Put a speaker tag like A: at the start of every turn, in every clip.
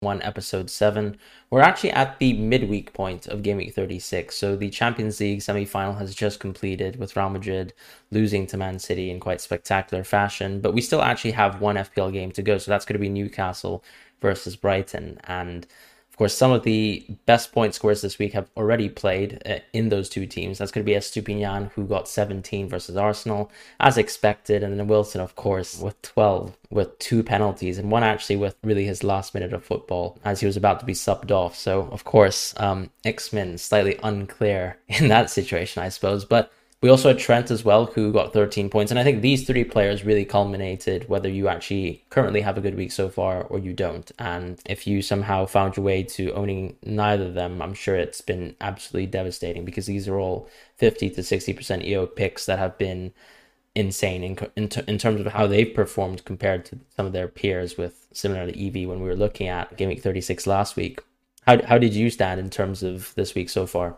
A: 1 episode 7 we're actually at the midweek point of game week 36 so the champions league semi-final has just completed with real madrid losing to man city in quite spectacular fashion. But we still actually have one fpl game to go. So that's going to be newcastle versus brighton. And of course, some of the best point scorers this week have already played uh, in those two teams. That's going to be Estupiñan, who got 17 versus Arsenal, as expected, and then Wilson, of course, with 12, with two penalties, and one actually with really his last minute of football as he was about to be subbed off. So, of course, um, X-Men slightly unclear in that situation, I suppose. But we also had Trent as well, who got 13 points. And I think these three players really culminated whether you actually currently have a good week so far or you don't. And if you somehow found your way to owning neither of them, I'm sure it's been absolutely devastating because these are all 50 to 60% EO picks that have been insane in, in, in terms of how they've performed compared to some of their peers with similar to EV when we were looking at Game Week 36 last week. How, how did you stand in terms of this week so far?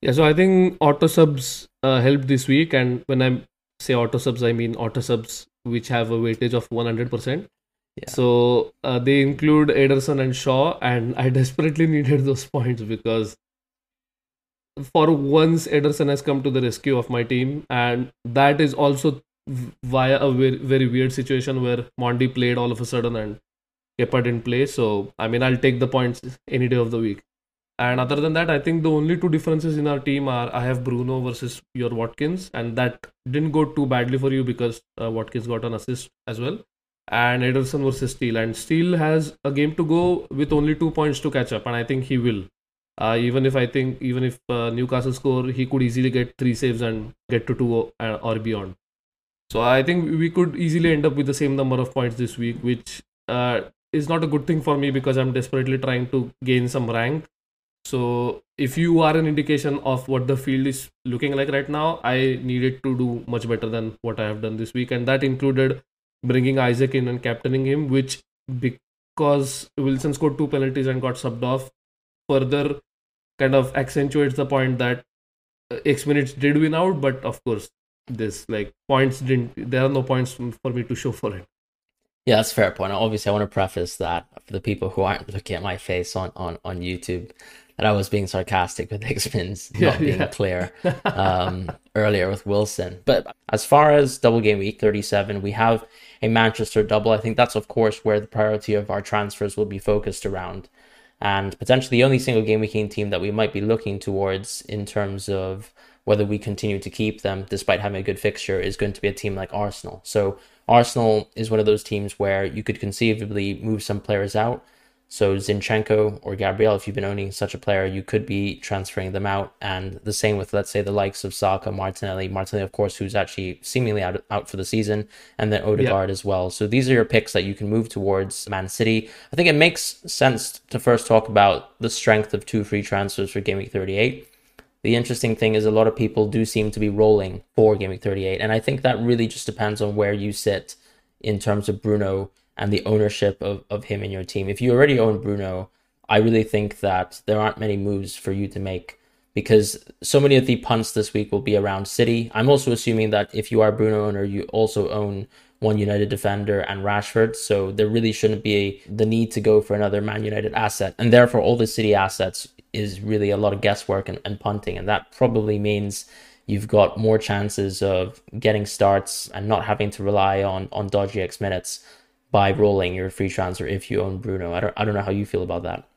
B: Yeah, so I think auto subs uh, helped this week, and when I say auto subs, I mean auto subs which have a weightage of 100%. Yeah. So uh, they include Ederson and Shaw, and I desperately needed those points because for once Ederson has come to the rescue of my team, and that is also via a very, very weird situation where Mendy played all of a sudden and Kepa didn't play. So I mean, I'll take the points any day of the week. And other than that, I think the only two differences in our team are I have Bruno versus your Watkins, and that didn't go too badly for you because uh, Watkins got an assist as well. And Ederson versus Steele, and Steele has a game to go with only two points to catch up, and I think he will. Uh, even if I think even if uh, Newcastle score, he could easily get three saves and get to two uh, or beyond. So I think we could easily end up with the same number of points this week, which uh, is not a good thing for me because I'm desperately trying to gain some rank so if you are an indication of what the field is looking like right now, I needed to do much better than what I have done this week, and that included bringing Isak in and captaining him, which because Wilson scored two penalties and got subbed off, further kind of accentuates the point that uh, X minutes did win out, but of course this like points didn't. There are no points for me to show for it.
A: Yeah, that's a fair point. Obviously, I want to preface that for the people who aren't looking at my face on on on YouTube that I was being sarcastic with not yeah, being yeah. clear um, earlier with Wilson. But as far as double game week 37, we have a Manchester double. I think that's, of course, where the priority of our transfers will be focused around. And potentially the only single game weekend team that we might be looking towards in terms of whether we continue to keep them despite having a good fixture is going to be a team like Arsenal. So Arsenal is one of those teams where you could conceivably move some players out so Zinchenko or Gabriel, if you've been owning such a player, you could be transferring them out. And the same with, let's say, the likes of Saka, Martinelli, Martinelli, of course, who's actually seemingly out, out for the season, and then Odegaard as well. So these are your picks that you can move towards Man City. I think it makes sense to first talk about the strength of two free transfers for Game Week 38. The interesting thing is a lot of people do seem to be rolling for Game Week 38. And I think that really just depends on where you sit in terms of Bruno and the ownership of, of him in your team. If you already own Bruno, I really think that there aren't many moves for you to make because so many of the punts this week will be around City. I'm also assuming that if you are Bruno owner, you also own one United defender and Rashford. So there really shouldn't be the need to go for another Man United asset. And therefore, all the City assets is really a lot of guesswork and, and punting. And that probably means you've got more chances of getting starts and not having to rely on, on dodgy X minutes by rolling your free transfer if you own Bruno. I don't, I don't know how you feel about that.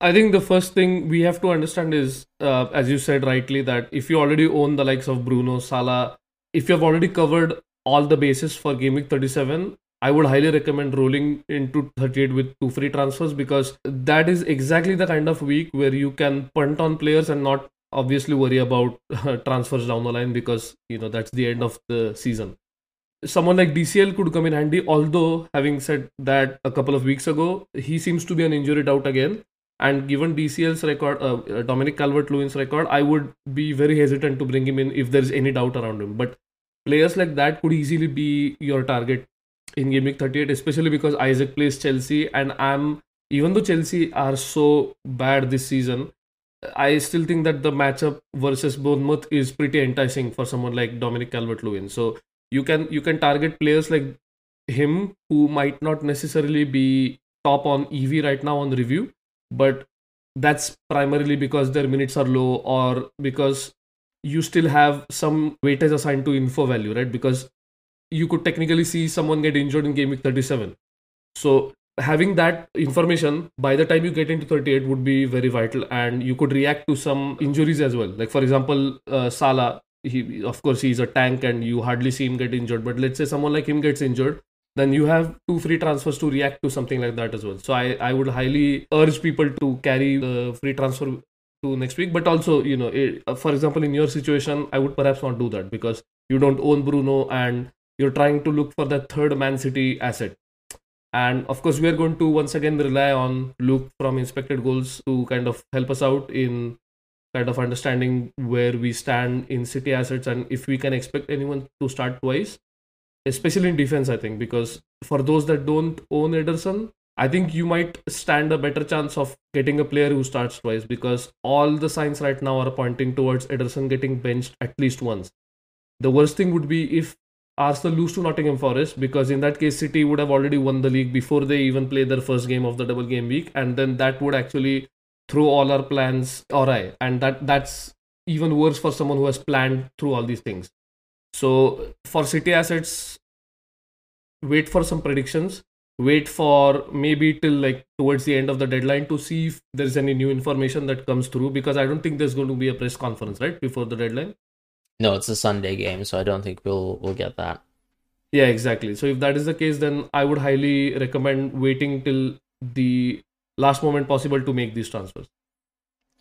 B: I think the first thing we have to understand is, uh, as you said rightly, that if you already own the likes of Bruno, Salah, if you have already covered all the bases for Game Week 37, I would highly recommend rolling into 38 with two free transfers because that is exactly the kind of week where you can punt on players and not obviously worry about transfers down the line because you know that's the end of the season someone like DCL could come in handy. Although, having said that a couple of weeks ago, he seems to be an injury out again. And given DCL's record, uh, uh Dominic Calvert Lewin's record, I would be very hesitant to bring him in if there's any doubt around him. But players like that could easily be your target in Game Week 38, especially because Isak plays Chelsea. And I'm, even though Chelsea are so bad this season, I still think that the matchup versus Bournemouth is pretty enticing for someone like Dominic Calvert Lewin. So you can you can target players like him who might not necessarily be top on EV right now on the review, but that's primarily because their minutes are low or because you still have some weightage assigned to info value, right? Because you could technically see someone get injured in game week 37. So having that information by the time you get into 38 would be very vital and you could react to some injuries as well. Like for example, uh, Salah, he of course he's a tank and you hardly see him get injured. But let's say someone like him gets injured, then you have two free transfers to react to something like that as well. So I, I would highly urge people to carry the free transfer to next week. But also, you know, it, uh, for example, in your situation, I would perhaps not do that because you don't own Bruno and you're trying to look for that third Man City asset. And of course, we are going to once again rely on Luke from Inspected Goals to kind of help us out in kind of understanding where we stand in City assets and if we can expect anyone to start twice especially in defense, I think, because for those that don't own Ederson, I think you might stand a better chance of getting a player who starts twice because all the signs right now are pointing towards Ederson getting benched at least once. The worst thing would be if Arsenal lose to Nottingham Forest because in that case City would have already won the league before they even play their first game of the double game week and then that would actually throw all our plans awry and that that's even worse for someone who has planned through all these things. So for city assets, wait for some predictions. Wait for maybe till like towards the end of the deadline to see if there's any new information that comes through because I don't think there's going to be a press conference right before the deadline.
A: No, it's a Sunday game, so I don't think we'll we'll get that.
B: Yeah, exactly. So if that is the case, then I would highly recommend waiting till the last moment possible to make these transfers.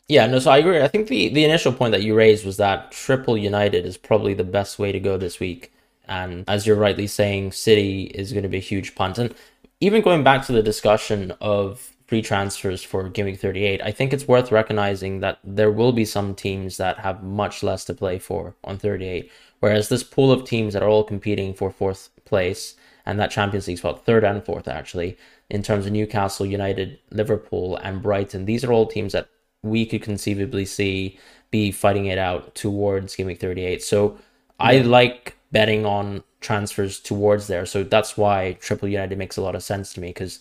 A: Yeah, no, so I agree. I think the, the initial point that you raised was that triple United is probably the best way to go this week. And as you're rightly saying, City is going to be a huge punt. And even going back to the discussion of free transfers for Game 38, I think it's worth recognizing that there will be some teams that have much less to play for on 38. Whereas this pool of teams that are all competing for fourth place, and that Champions League spot, third and fourth actually, in terms of Newcastle, United, Liverpool, and Brighton, these are all teams that we could conceivably see be fighting it out towards Game Week 38. So. I like betting on transfers towards there. So that's why Triple United makes a lot of sense to me because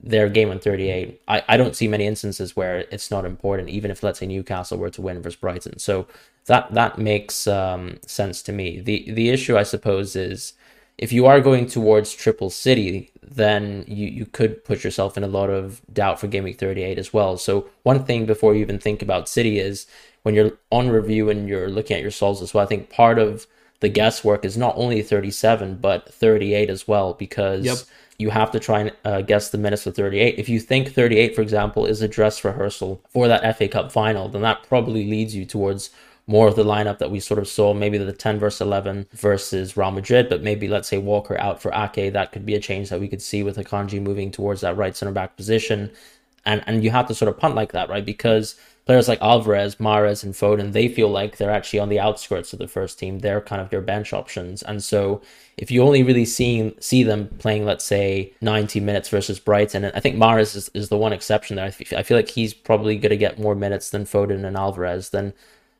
A: their game on 38, I, I don't see many instances where it's not important, even if let's say Newcastle were to win versus Brighton. So that that makes um, sense to me. The the issue I suppose is if you are going towards triple city, then you, you could put yourself in a lot of doubt for Game Week 38 as well. So one thing before you even think about city is when you're on review and you're looking at your solves as well, I think part of the guesswork is not only 37 but 38 as well because yep. you have to try and uh, guess the minutes for 38 if you think 38 for example is a dress rehearsal for that fa cup final then that probably leads you towards more of the lineup that we sort of saw, maybe the 10 versus 11 versus Real Madrid, but maybe let's say Walker out for Ake, that could be a change that we could see with Akanji moving towards that right center back position. And and you have to sort of punt like that, right? Because players like Alvarez, Mahrez, and Foden, they feel like they're actually on the outskirts of the first team. They're kind of your bench options. And so if you only really see see them playing, let's say, 90 minutes versus Brighton, and I think Mahrez is, is the one exception there. I, feel like he's probably going to get more minutes than Foden and Alvarez. Then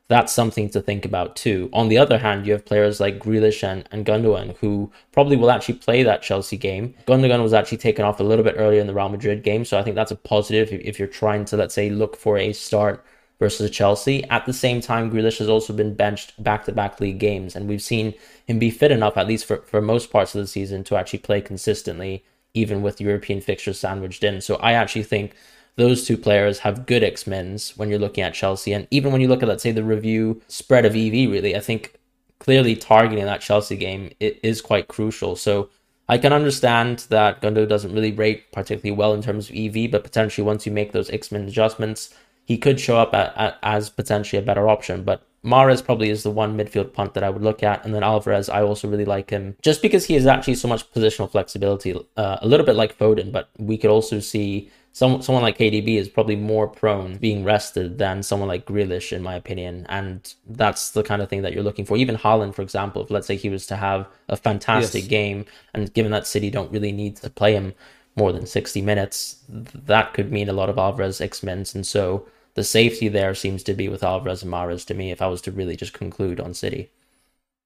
A: that's something to think about too. On the other hand, you have players like Grealish and, and Gundogan who probably will actually play that Chelsea game. Gundogan was actually taken off a little bit earlier in the Real Madrid game, so I think that's a positive if, you're trying to, let's say, look for a start versus Chelsea. At the same time, Grealish has also been benched back to back league games, and we've seen him be fit enough, at least for, for most parts of the season, to actually play consistently, even with European fixtures sandwiched in. So I actually think those two players have good X Men's when you're looking at Chelsea. And even when you look at, let's say, the review spread of EV, really, I think clearly targeting that Chelsea game it is quite crucial. So I can understand that Gundo doesn't really rate particularly well in terms of EV, but potentially once you make those X Men adjustments, he could show up at, at, as potentially a better option. But Mahrez probably is the one midfield punt that I would look at, and then Alvarez, I also really like him just because he has actually so much positional flexibility, uh, a little bit like Foden, but we could also see some, someone like KDB is probably more prone being rested than someone like Grealish, in my opinion. And that's the kind of thing that you're looking for. Even Haaland, for example, if let's say he was to have a fantastic yes. game, and given that City don't really need to play him more than 60 minutes, that could mean a lot of Alvarez X-Men's. And so the safety there seems to be with Alvarez and Mahrez to me, if I was to really just conclude on City.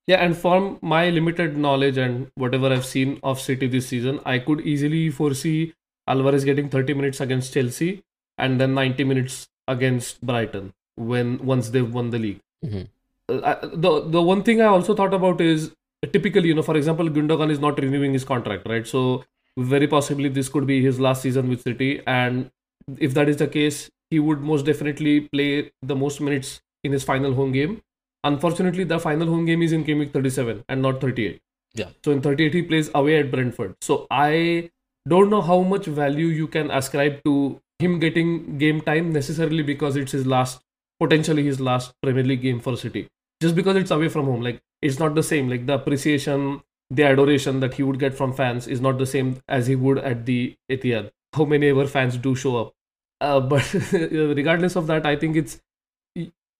B: Yeah, and from my limited knowledge and whatever I've seen of City this season, I could easily foresee Alvarez getting 30 minutes against Chelsea and then 90 minutes against Brighton when once they've won the league.
A: Mm-hmm.
B: Uh, the the one thing I also thought about is typically, you know, for example, Gundogan is not renewing his contract, right? So very possibly this could be his last season with City, and if that is the case, he would most definitely play the most minutes in his final home game. Unfortunately, the final home game is in game week 37 and not 38.
A: Yeah.
B: So in 38 he plays away at Brentford. So I don't know how much value you can ascribe to him getting game time necessarily because it's his last potentially his last Premier League game for City. Just because it's away from home, like it's not the same. Like the appreciation, the adoration that he would get from fans is not the same as he would at the Etihad. How many ever fans do show up, uh, but regardless of that, I think it's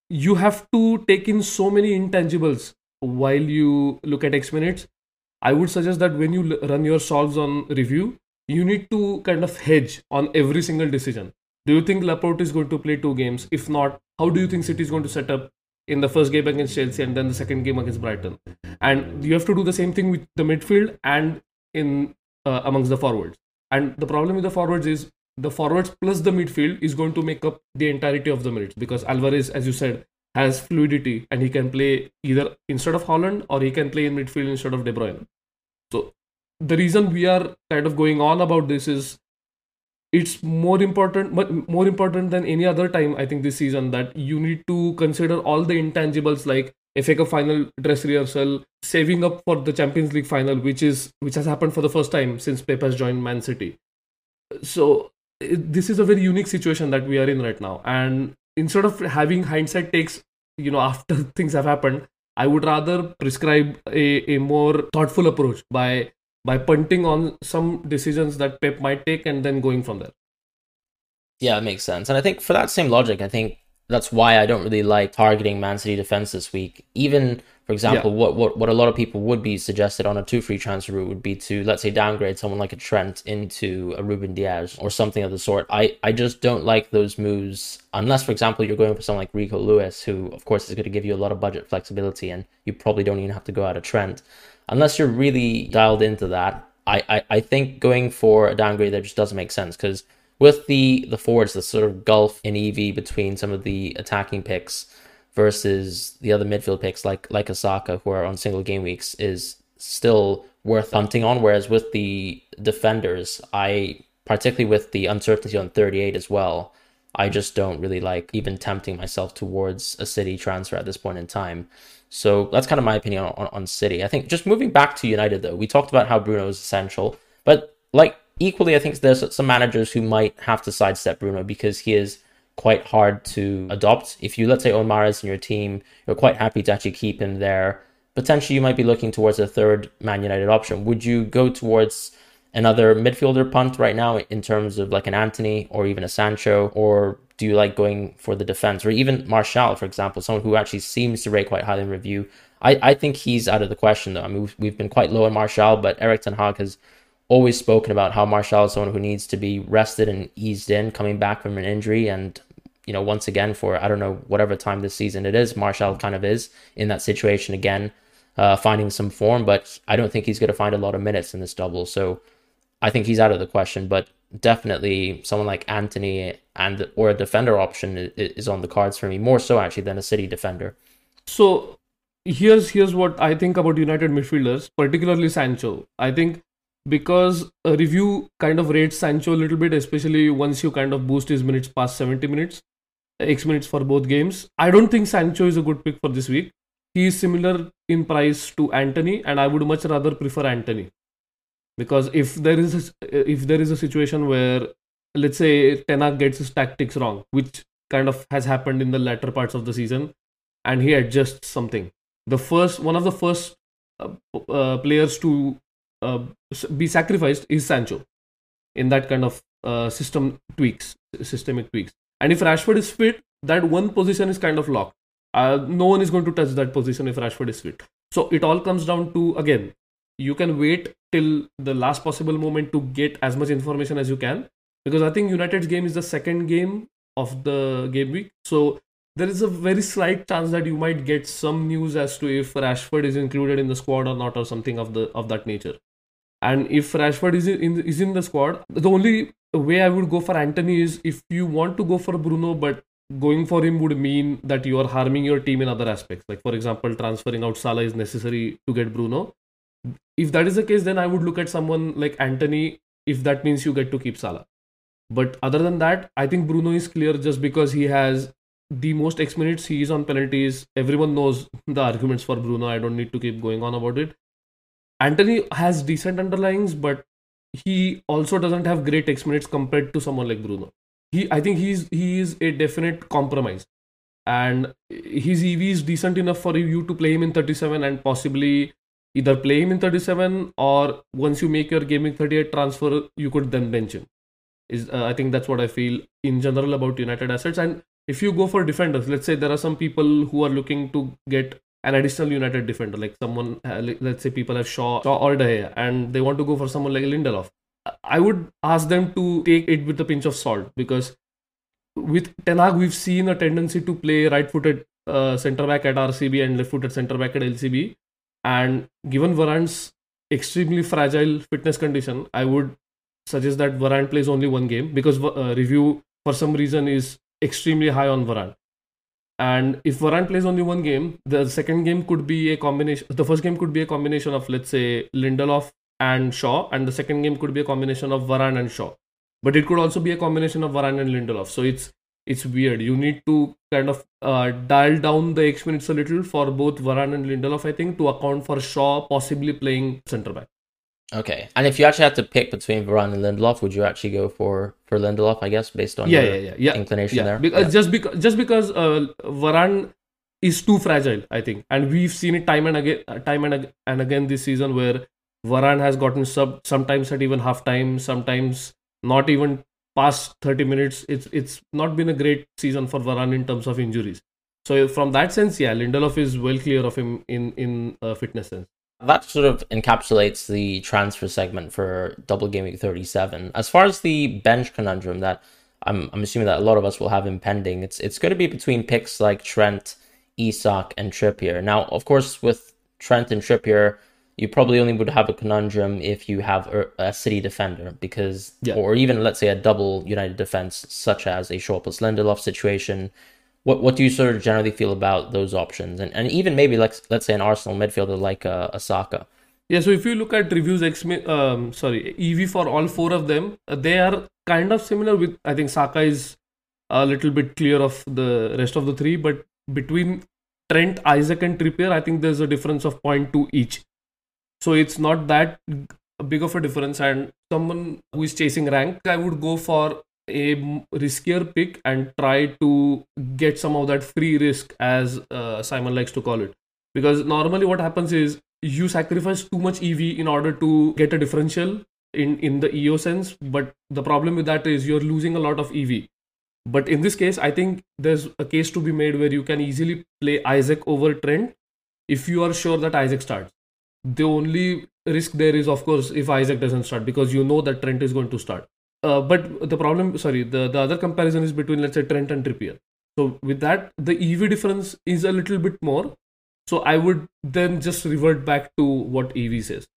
B: you have to take in so many intangibles while you look at X minutes. I would suggest that when you run your solves on review, you need to kind of hedge on every single decision. Do you think Laporte is going to play two games? If not, how do you think City is going to set up in the first game against Chelsea and then the second game against Brighton? And you have to do the same thing with the midfield and in uh, amongst the forwards. And the problem with the forwards is the forwards plus the midfield is going to make up the entirety of the minutes because Alvarez, as you said, has fluidity and he can play either instead of Haaland or he can play in midfield instead of De Bruyne. So the reason we are kind of going on about this is it's more important but more important than any other time i think this season that you need to consider all the intangibles like FA Cup final dress rehearsal, saving up for the Champions League final, which is which has happened for the first time since Pep has joined Man City. So it, this is a very unique situation that we are in right now, and instead of having hindsight takes, you know, after things have happened, I would rather prescribe a, a more thoughtful approach by by punting on some decisions that Pep might take and then going from there.
A: Yeah, it makes sense. And I think for that same logic, I think that's why I don't really like targeting Man City defense this week. Even, for example, yeah. what, what what a lot of people would be suggested on a two free transfer route would be to let's say downgrade someone like a Trent into a Ruben Dias or something of the sort. I, I just don't like those moves unless, for example, you're going for someone like Rico Lewis, who of course is going to give you a lot of budget flexibility, and you probably don't even have to go out of Trent unless you're really dialed into that, I, I, I think going for a downgrade there just doesn't make sense because with the the forwards, the sort of gulf in EV between some of the attacking picks versus the other midfield picks like like a Saka who are on single game weeks is still worth hunting on. Whereas with the defenders, I particularly with the uncertainty on 38 as well, I just don't really like even tempting myself towards a city transfer at this point in time. So that's kind of my opinion on, on, City. I think just moving back to United though, we talked about how Bruno is essential, but like equally, I think there's some managers who might have to sidestep Bruno because he is quite hard to adopt. If you let's say own Mahrez in your team, you're quite happy to actually keep him there. Potentially, you might be looking towards a third Man United option. Would you go towards another midfielder punt right now in terms of like an Antony or even a Sancho, or do you like going for the defense or even Martial, for example, someone who actually seems to rate quite highly in review? I, I think he's out of the question though. I mean, we've, we've been quite low on Martial, but Erik Ten Hag has always spoken about how Martial is someone who needs to be rested and eased in coming back from an injury. And, you know, once again, for I don't know, whatever time this season it is, Martial kind of is in that situation again, uh, finding some form, but I don't think he's going to find a lot of minutes in this double. So I think he's out of the question, but definitely someone like Antony and or a defender option is on the cards for me more so actually than a City defender.
B: So here's here's what I think about United midfielders, particularly Sancho. I think because a review kind of rates Sancho a little bit, especially once you kind of boost his minutes past 70 minutes, X minutes for both games. I don't think Sancho is a good pick for this week. He is similar in price to Antony, and I would much rather prefer Antony because if there is a, if there is a situation where let's say Ten Hag gets his tactics wrong, which kind of has happened in the latter parts of the season, and he adjusts something. The first one of the first uh, uh, players to uh, be sacrificed is Sancho in that kind of uh, system tweaks, systemic tweaks. And if Rashford is fit, that one position is kind of locked. Uh, no one is going to touch that position if Rashford is fit. So it all comes down to again you can wait till the last possible moment to get as much information as you can because I think United's game is the second game of the game week. So there is a very slight chance that you might get some news as to if Rashford is included in the squad or not or something of the of that nature. And if Rashford is in is in the squad, the only way I would go for Antony is if you want to go for Bruno, but going for him would mean that you are harming your team in other aspects. Like for example, transferring out Salah is necessary to get Bruno. If that is the case, then I would look at someone like Antony. If that means you get to keep Salah. But other than that, I think Bruno is clear just because he has the most X minutes. He is on penalties. Everyone knows the arguments for Bruno. I don't need to keep going on about it. Antony has decent underlyings, but he also doesn't have great X minutes compared to someone like Bruno. He, I think he's he is a definite compromise, and his EV is decent enough for you to play him in 37 and possibly either play him in 37 or once you make your gaming 38 transfer, you could then bench him. Is uh, I think that's what I feel in general about United assets. And if you go for defenders, let's say there are some people who are looking to get an additional United defender, like someone, uh, let's say people have Shaw, Shaw or De and they want to go for someone like Lindelof. I would ask them to take it with a pinch of salt because with Ten Hag, we've seen a tendency to play right-footed uh, centre back at RCB and left-footed centre back at LCB. And given Varane's extremely fragile fitness condition, I would suggest that Varane plays only one game because uh, review for some reason is extremely high on Varane. And if Varane plays only one game, the second game could be a combination. The first game could be a combination of, let's say, Lindelof and Shaw, and the second game could be a combination of Varane and Shaw. But it could also be a combination of Varane and Lindelof. So it's it's weird. You need to kind of uh, dial down the X minutes a little for both Varane and Lindelof, I think, to account for Shaw possibly playing centre back.
A: Okay, and if you actually had to pick between Varane and Lindelof, would you actually go for for Lindelof? I guess based on
B: yeah, yeah, yeah, yeah,
A: inclination
B: yeah.
A: there.
B: Because,
A: yeah.
B: Just because just because uh, Varane is too fragile, I think, and we've seen it time and again, time and, and again this season where Varane has gotten sub sometimes at even half time, sometimes not even past 30 minutes. It's it's not been a great season for Varane in terms of injuries. So from that sense, yeah, Lindelof is well clear of him in in uh, fitness sense.
A: That sort of encapsulates the transfer segment for Double Game Week 37. As far as the bench conundrum that I'm I'm assuming that a lot of us will have impending, it's it's going to be between picks like Trent, Isak, and Trippier. Now, of course, with Trent and Trippier, you probably only would have a conundrum if you have a, city defender because yeah. or even let's say a double united defense such as a Shaw plus Lindelof situation. What what do you sort of generally feel about those options? And and even maybe like let's say an Arsenal midfielder like uh, a Saka
B: yeah so if you look at reviews X um sorry EV for all four of them uh, they are kind of similar with I think Saka is a little bit clear of the rest of the three but between Trent Isak, and Trippier I think there's a difference of 0.2 each so it's not that big of a difference. And someone who is chasing rank, I would go for a riskier pick and try to get some of that free risk, as uh, Simon likes to call it. Because normally what happens is you sacrifice too much EV in order to get a differential in, in the EO sense. But the problem with that is you're losing a lot of EV. But in this case, I think there's a case to be made where you can easily play Isak over Trent if you are sure that Isak starts the only risk there is of course if Isak doesn't start because you know that Trent is going to start. Uh, but the problem, sorry, the, the other comparison is between let's say Trent and Trippier. So with that, the EV difference is a little bit more. So I would then just revert back to what EV says.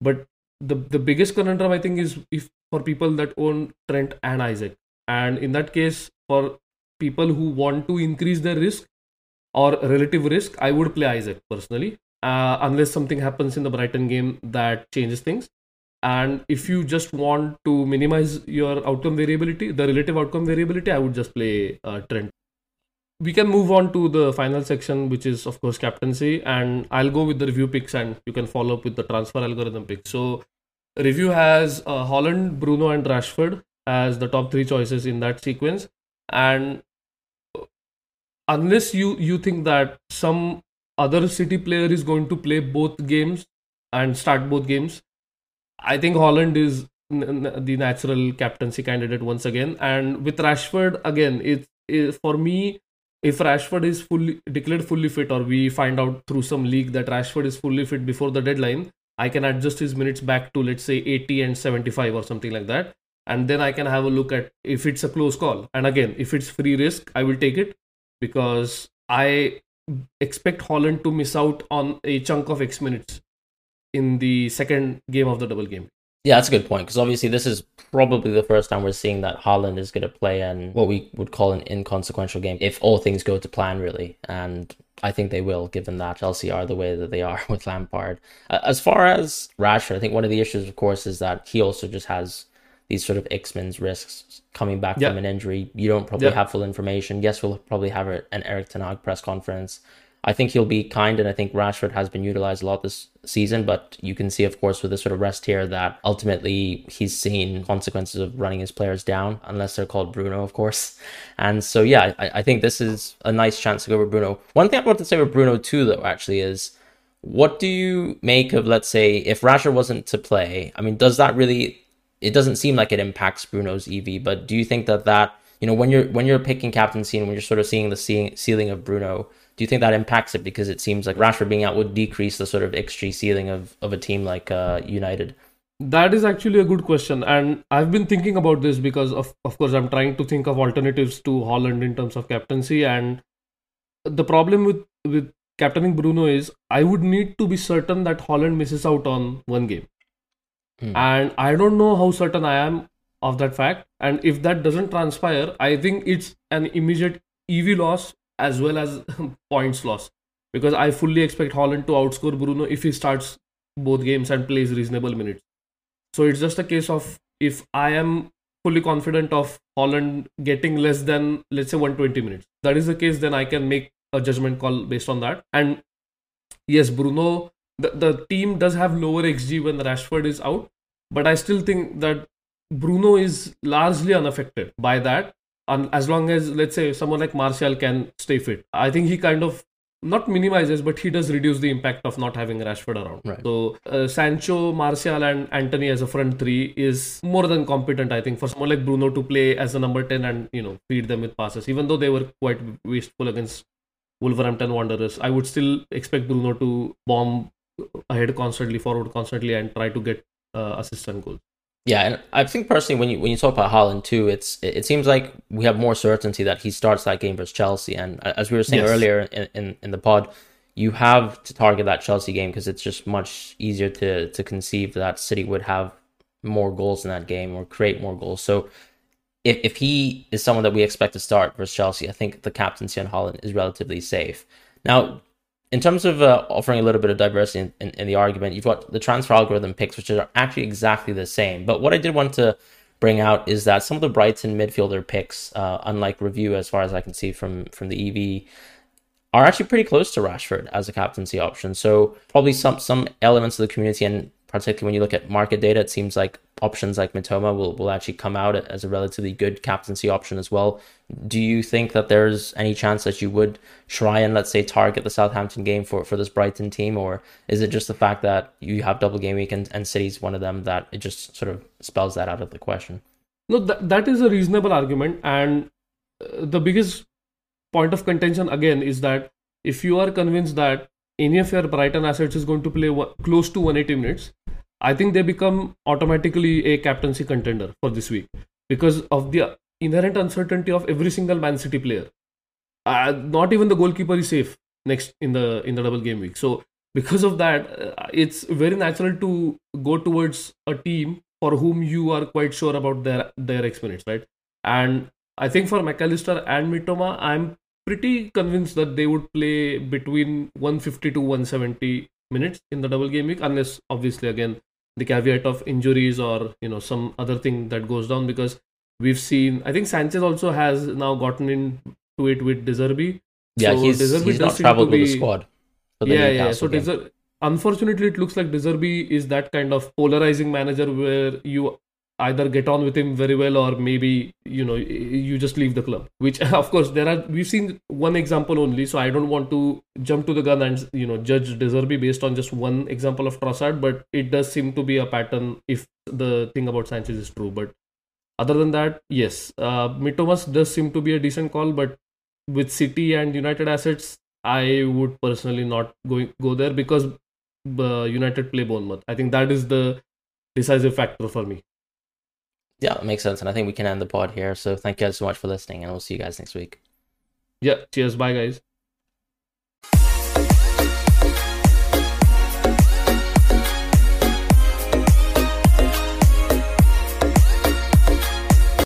B: But the the biggest conundrum I think is if for people that own Trent and Isak. and in that case for people who want to increase their risk or relative risk, I would play Isak personally uh, unless something happens in the Brighton game that changes things. And if you just want to minimize your outcome variability, the relative outcome variability, I would just play uh, Trent. We can move on to the final section, which is, of course, captaincy. And I'll go with the review picks and you can follow up with the transfer algorithm picks. So, review has uh, Haaland, Bruno, and Rashford as the top three choices in that sequence. And unless you you think that some other City player is going to play both games and start both games, I think Haaland is n- n- the natural captaincy candidate once again. And with Rashford, again, it's it, for me, if Rashford is fully declared fully fit, or we find out through some leak that Rashford is fully fit before the deadline, I can adjust his minutes back to let's say 80 and 75 or something like that. And then I can have a look at if it's a close call. And again, if it's free risk, I will take it because I expect Haaland to miss out on a chunk of X minutes in the second game of the double game.
A: Yeah, that's a good point because obviously this is probably the first time we're seeing that Haaland is going to play in what we would call an inconsequential game if all things go to plan, really. And I think they will, given that Chelsea are the way that they are with Lampard. As far as Rashford, I think one of the issues, of course, is that he also just has these sort of X-Men's risks coming back yep. from an injury. You don't probably yep. have full information. Yes, we'll probably have an Erik Ten Hag press conference I think he'll be kind, and I think Rashford has been utilized a lot this season. But you can see, of course, with this sort of rest here, that ultimately he's seen consequences of running his players down, unless they're called Bruno, of course. And so, yeah, I, I think this is a nice chance to go with Bruno. One thing I want to say with Bruno too, though, actually, is what do you make of, let's say, if Rashford wasn't to play? I mean, does that really? It doesn't seem like it impacts Bruno's EV, but do you think that that you know when you're when you're picking captaincy and when you're sort of seeing the ceiling of Bruno? do you think that impacts it because it seems like Rashford being out would decrease the sort of XG ceiling of, of a team like uh, United?
B: That is actually a good question, and I've been thinking about this because of of course I'm trying to think of alternatives to Haaland in terms of captaincy, and the problem with with captaining Bruno is I would need to be certain that Haaland misses out on one game, hmm. and I don't know how certain I am of that fact, and if that doesn't transpire, I think it's an immediate EV loss as well as points loss because I fully expect Haaland to outscore Bruno if he starts both games and plays reasonable minutes. So it's just a case of if I am fully confident of Haaland getting less than let's say 120 minutes. That is the case, then I can make a judgment call based on that. And yes, Bruno, the, the team does have lower XG when Rashford is out, but I still think that Bruno is largely unaffected by that And as long as let's say someone like Martial can stay fit. I think he kind of not minimizes, but he does reduce the impact of not having Rashford around. Right. So uh, Sancho, Martial, and Antony as a front three is more than competent, I think, for someone like Bruno to play as a number ten and you know feed them with passes. Even though they were quite wasteful against Wolverhampton Wanderers, I would still expect Bruno to bomb ahead constantly, forward constantly, and try to get uh, assists and goals.
A: Yeah, and I think personally, when you when you talk about Haaland too, it's it seems like we have more certainty that he starts that game versus Chelsea. And as we were saying yes. earlier in, in, in the pod, you have to target that Chelsea game because it's just much easier to to conceive that City would have more goals in that game or create more goals. So if if he is someone that we expect to start versus Chelsea, I think the captaincy on Haaland is relatively safe. Now, in terms of uh, offering a little bit of diversity in, in, in, the argument, you've got the transfer algorithm picks, which are actually exactly the same. But what I did want to bring out is that some of the Brighton midfielder picks, uh, unlike review, as far as I can see from from the EV, are actually pretty close to Rashford as a captaincy option. So probably some some elements of the community and particularly when you look at market data, it seems like options like Mitoma will, will actually come out as a relatively good captaincy option as well. Do you think that there's any chance that you would try and let's say target the Southampton game for, for this Brighton team, or is it just the fact that you have double game week and, and City's one of them that it just sort of spells that out of the question?
B: No, that, that is a reasonable argument, and uh, the biggest point of contention again is that if you are convinced that any of your Brighton assets is going to play close to 180 minutes, I think they become automatically a captaincy contender for this week because of the inherent uncertainty of every single Man City player. Uh, not even the goalkeeper is safe next in the in the double game week. So because of that, uh, it's very natural to go towards a team for whom you are quite sure about their their experience, right? And I think for Mac Allister and Mitoma, I'm pretty convinced that they would play between 150 to 170 minutes in the double game week, unless obviously again the caveat of injuries or you know some other thing that goes down because we've seen I think Sanchez also has now gotten into it with De Zerbi.
A: Yeah, so he's, he's not traveled be, with the squad.
B: yeah, yeah. So Deser- unfortunately, it looks like De Zerbi is that kind of polarizing manager where you either get on with him very well or maybe you know you just leave the club which of course there are we've seen one example only so i don't want to jump to the gun and you know judge De Zerbi based on just one example of Trossard but it does seem to be a pattern if the thing about Sanchez is true but other than that yes. Uh, Mitomas does seem to be a decent call but with City and United assets I would personally not go go there because uh, United play Bournemouth. I think that is the decisive factor for me
A: yeah, it makes sense. And I think we can end the pod here. So thank you guys so much for listening, and we'll see you guys next week.
B: Yeah. Cheers. Bye, guys.